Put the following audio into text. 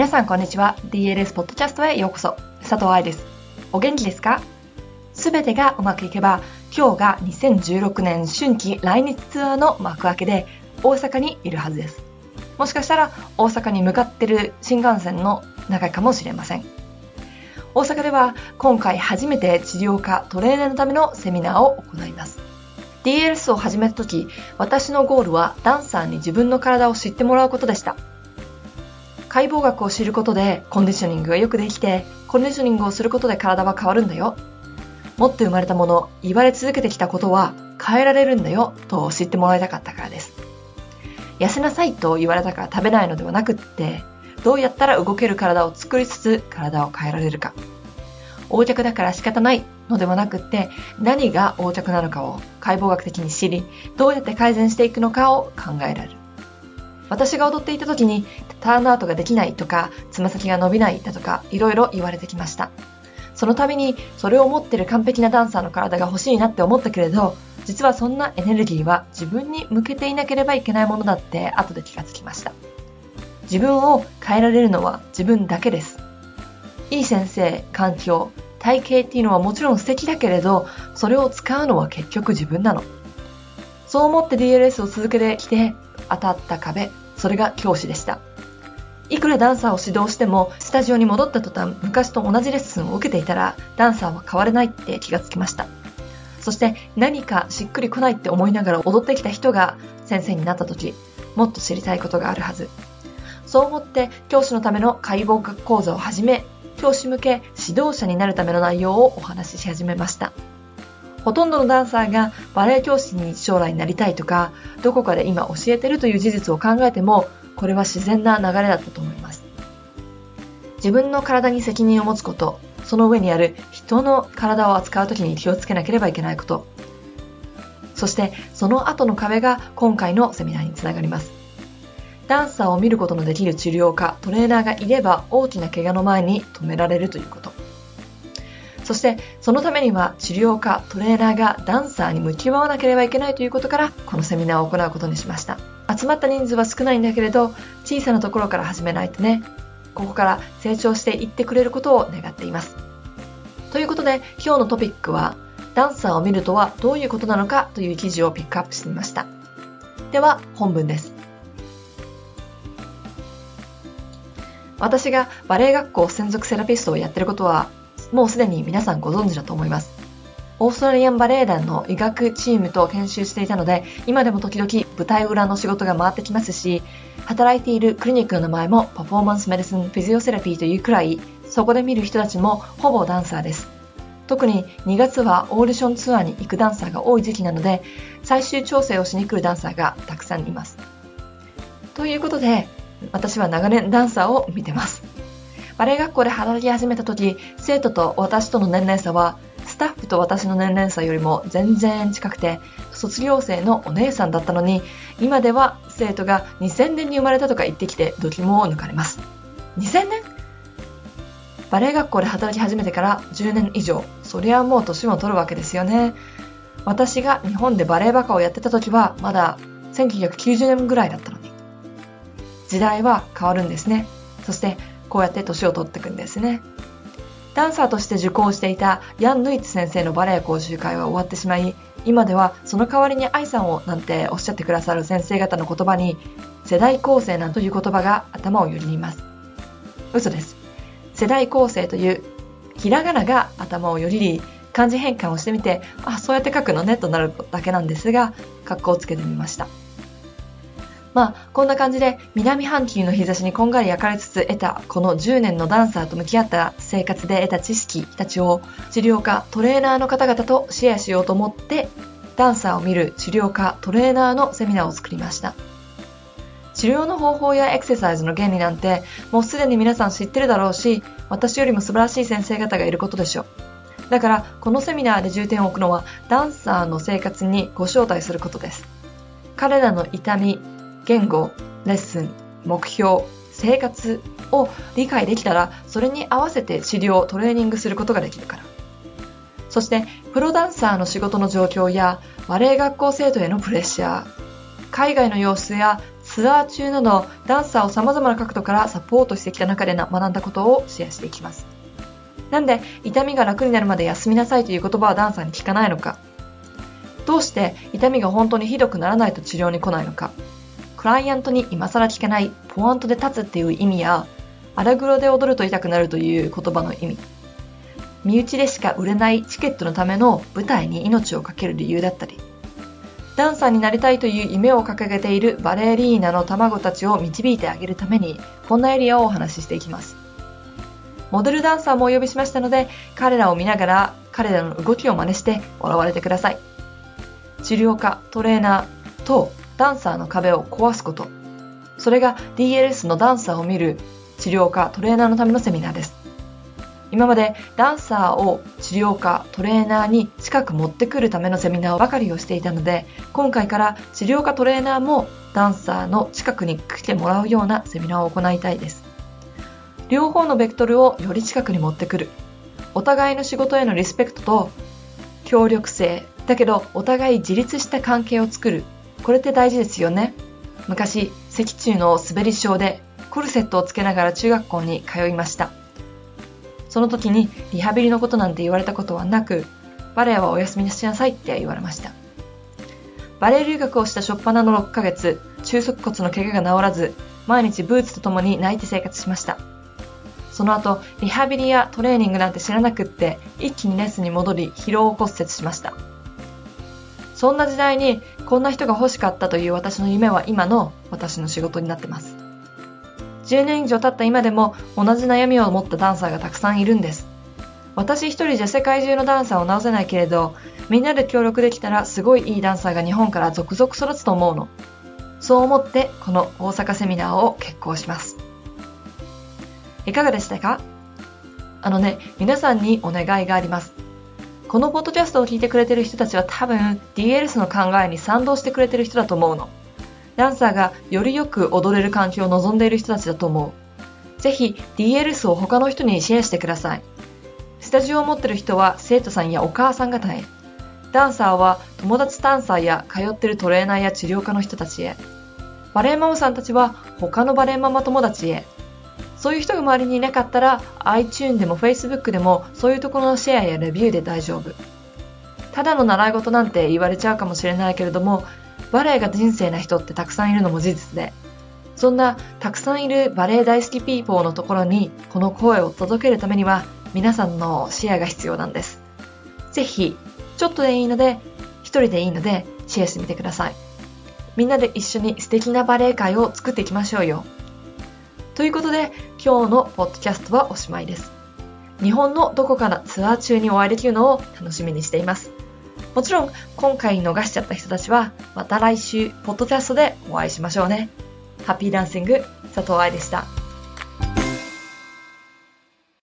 皆さんこんにちは。DLS ポッドキャストへようこそ。佐藤愛です。お元気ですか？すべてがうまくいけば、今日が2016年春季来日ツアーの幕開けで、大阪にいるはずです。もしかしたら大阪に向かってる新幹線の中かもしれません。大阪では今回初めて治療科トレーナーのためのセミナーを行います。DLS を始めた時、私のゴールはダンサーに自分の体を知ってもらうことでした。解剖学を知ることでコンディショニングがよくできて、コンディショニングをすることで体は変わるんだよ。持って生まれたもの、言われ続けてきたことは変えられるんだよと知ってもらいたかったからです。痩せなさいと言われたから食べないのではなくって、どうやったら動ける体を作りつつ体を変えられるか。横着だから仕方ないのではなくって何が横着なのかを解剖学的に知りどうやって改善していくのかを考えられる私が踊っていた時にターンアウトができないとか、つま先が伸びないだとか、いろいろ言われてきました。その度に、それを持ってる完璧なダンサーの体が欲しいなって思ったけれど、実はそんなエネルギーは自分に向けていなければいけないものだって後で気がつきました。自分を変えられるのは自分だけです。いい先生、環境、体型っていうのはもちろん素敵だけれど、それを使うのは結局自分なの。そう思って DLS を続けてきて、当たった壁、それが教師でした。いくらダンサーを指導しても、スタジオに戻った途端、昔と同じレッスンを受けていたら、ダンサーは変われないって気がつきました。そして何かしっくりこないって思いながら踊ってきた人が先生になった時、もっと知りたいことがあるはず。そう思って教師のための解剖学講座を始め、教師向け指導者になるための内容をお話しし始めました。ほとんどのダンサーがバレエ教師に将来になりたいとか、どこかで今教えてるという事実を考えても、これは自然な流れだったと思います。自分の体に責任を持つこと、その上にある人の体を扱う時に気をつけなければいけないこと、そしてその後の壁が今回のセミナーにつながります。ダンサーを見ることのできる治療家、トレーナーがいれば大きな怪我の前に止められるということ。そしてそのためには治療家、トレーナーがダンサーに向き合わなければいけないということからこのセミナーを行うことにしました。集まった人数は少ないんだけれど小さなところから始めないとね、ここから成長していってくれることを願っています。ということで今日のトピックはダンサーを見るとはどういうことなのかという記事をピックアップしてみました。では本文です。私がバレエ学校専属セラピストをやってることはもうすでに皆さんご存知だと思います。オーストラリアンバレエ団の医学チームと研修していたので、今でも時々舞台裏の仕事が回ってきますし、働いているクリニックの名前も Performance Medicine Physiotherapy というくらい、そこで見る人たちもほぼダンサーです。特に2月はオーディションツアーに行くダンサーが多い時期なので、最終調整をしに来るダンサーがたくさんいます。ということで、私は長年ダンサーを見てます。バレエ学校で働き始めた時、生徒と私との年齢差は、スタッフと私の年齢差よりも全然近くて、卒業生のお姉さんだったのに、今では生徒が2000年に生まれたとか言ってきて、ドキモを抜かれます。2000年？バレエ学校で働き始めてから10年以上、そりゃもう年も取るわけですよね。私が日本でバレエバカをやってた時は、まだ1990年ぐらいだったのに。時代は変わるんですね。そしてこうやって年を取っていくんですね。ダンサーとして受講していたヤン・ヌイツ先生のバレエ講習会は終わってしまい、今ではその代わりに愛さんをなんておっしゃってくださる先生方の言葉に、世代構成なんという言葉が頭をよぎります。嘘です。世代構成というひらがなが頭をよぎり、漢字変換をしてみて、あ、そうやって書くのねとなるだけなんですが、格好をつけてみました。まあ、こんな感じで南半球の日差しにこんがり焼かれつつ得たこの10年のダンサーと向き合った生活で得た知識たちを治療家、トレーナーの方々とシェアしようと思ってダンサーを見る治療家、トレーナーのセミナーを作りました。治療の方法やエクササイズの原理なんてもうすでに皆さん知ってるだろうし私よりも素晴らしい先生方がいることでしょう。だからこのセミナーで重点を置くのはダンサーの生活にご招待することです。彼らの痛み、言語、レッスン、目標、生活を理解できたら、それに合わせて治療、トレーニングすることができるから。そして、プロダンサーの仕事の状況や、バレエ学校生徒へのプレッシャー、海外の様子やツアー中などダンサーを様々な角度からサポートしてきた中で学んだことをシェアしていきます。なんで痛みが楽になるまで休みなさいという言葉はダンサーに聞かないのかどうして痛みが本当にひどくならないと治療に来ないのかクライアントに今更聞けないポワントで立つっていう意味や荒黒で踊ると痛くなるという言葉の意味。身内でしか売れないチケットのための舞台に命を懸ける理由だったりダンサーになりたいという夢を掲げているバレリーナの卵たちを導いてあげるためにこんなエリアをお話ししていきます。モデルダンサーもお呼びしましたので彼らを見ながら彼らの動きを真似して笑われてください。治療家トレーナーとダンサーの壁を壊すことそれが DLS のダンサーを見る治療家トレーナーのためのセミナーです今までダンサーを治療家、トレーナーに近く持ってくるためのセミナーばかりをしていたので、今回から治療家トレーナーもダンサーの近くに来てもらうようなセミナーを行いたいです。両方のベクトルをより近くに持ってくる。お互いの仕事へのリスペクトと協力性、だけどお互い自立した関係を作る。これって大事ですよね。昔、脊柱の滑り症でコルセットをつけながら中学校に通いました。その時にリハビリのことなんて言われたことはなく、バレエはお休みにしなさいって言われました。バレエ留学をした初っ端の6ヶ月、中足骨の怪我が治らず、毎日ブーツと共に泣いて生活しました。その後、リハビリやトレーニングなんて知らなくって、一気にレッスンに戻り、疲労を骨折しました。そんな時代に、こんな人が欲しかったという私の夢は今の私の仕事になってます。10年以上経った今でも同じ悩みを持ったダンサーがたくさんいるんです。私一人じゃ世界中のダンサーを直せないけれど、みんなで協力できたらすごいいいダンサーが日本から続々育つと思うの。そう思ってこの大阪セミナーを決行します。いかがでしたか？あのね、皆さんにお願いがあります。このポッドキャストを聞いてくれてる人たちは多分 DLS の考えに賛同してくれてる人だと思うの。ダンサーがよりよく踊れる環境を望んでいる人たちだと思う。ぜひ DLS を他の人にシェアしてください。スタジオを持ってる人は生徒さんやお母さん方へ。ダンサーは友達ダンサーや通ってるトレーナーや治療家の人たちへ。バレエママさんたちは他のバレエママ友達へ。そういう人が周りにいなかったら iTune でも Facebook でもそういうところのシェアやレビューで大丈夫。ただの習い事なんて言われちゃうかもしれないけれどもバレエが人生な人ってたくさんいるのも事実で、そんなたくさんいるバレエ大好きピーポーのところにこの声を届けるためには皆さんのシェアが必要なんです。ぜひ、ちょっとでいいので、一人でいいのでシェアしてみてください。みんなで一緒に素敵なバレエ界を作っていきましょうよ。ということで、今日のポッドキャストはおしまいです。日本のどこかのツアー中にお会いできるのを楽しみにしています。もちろん、今回逃しちゃった人たちは、また来週、ポッドキャストでお会いしましょうね。ハッピーダンシング、佐藤愛でした。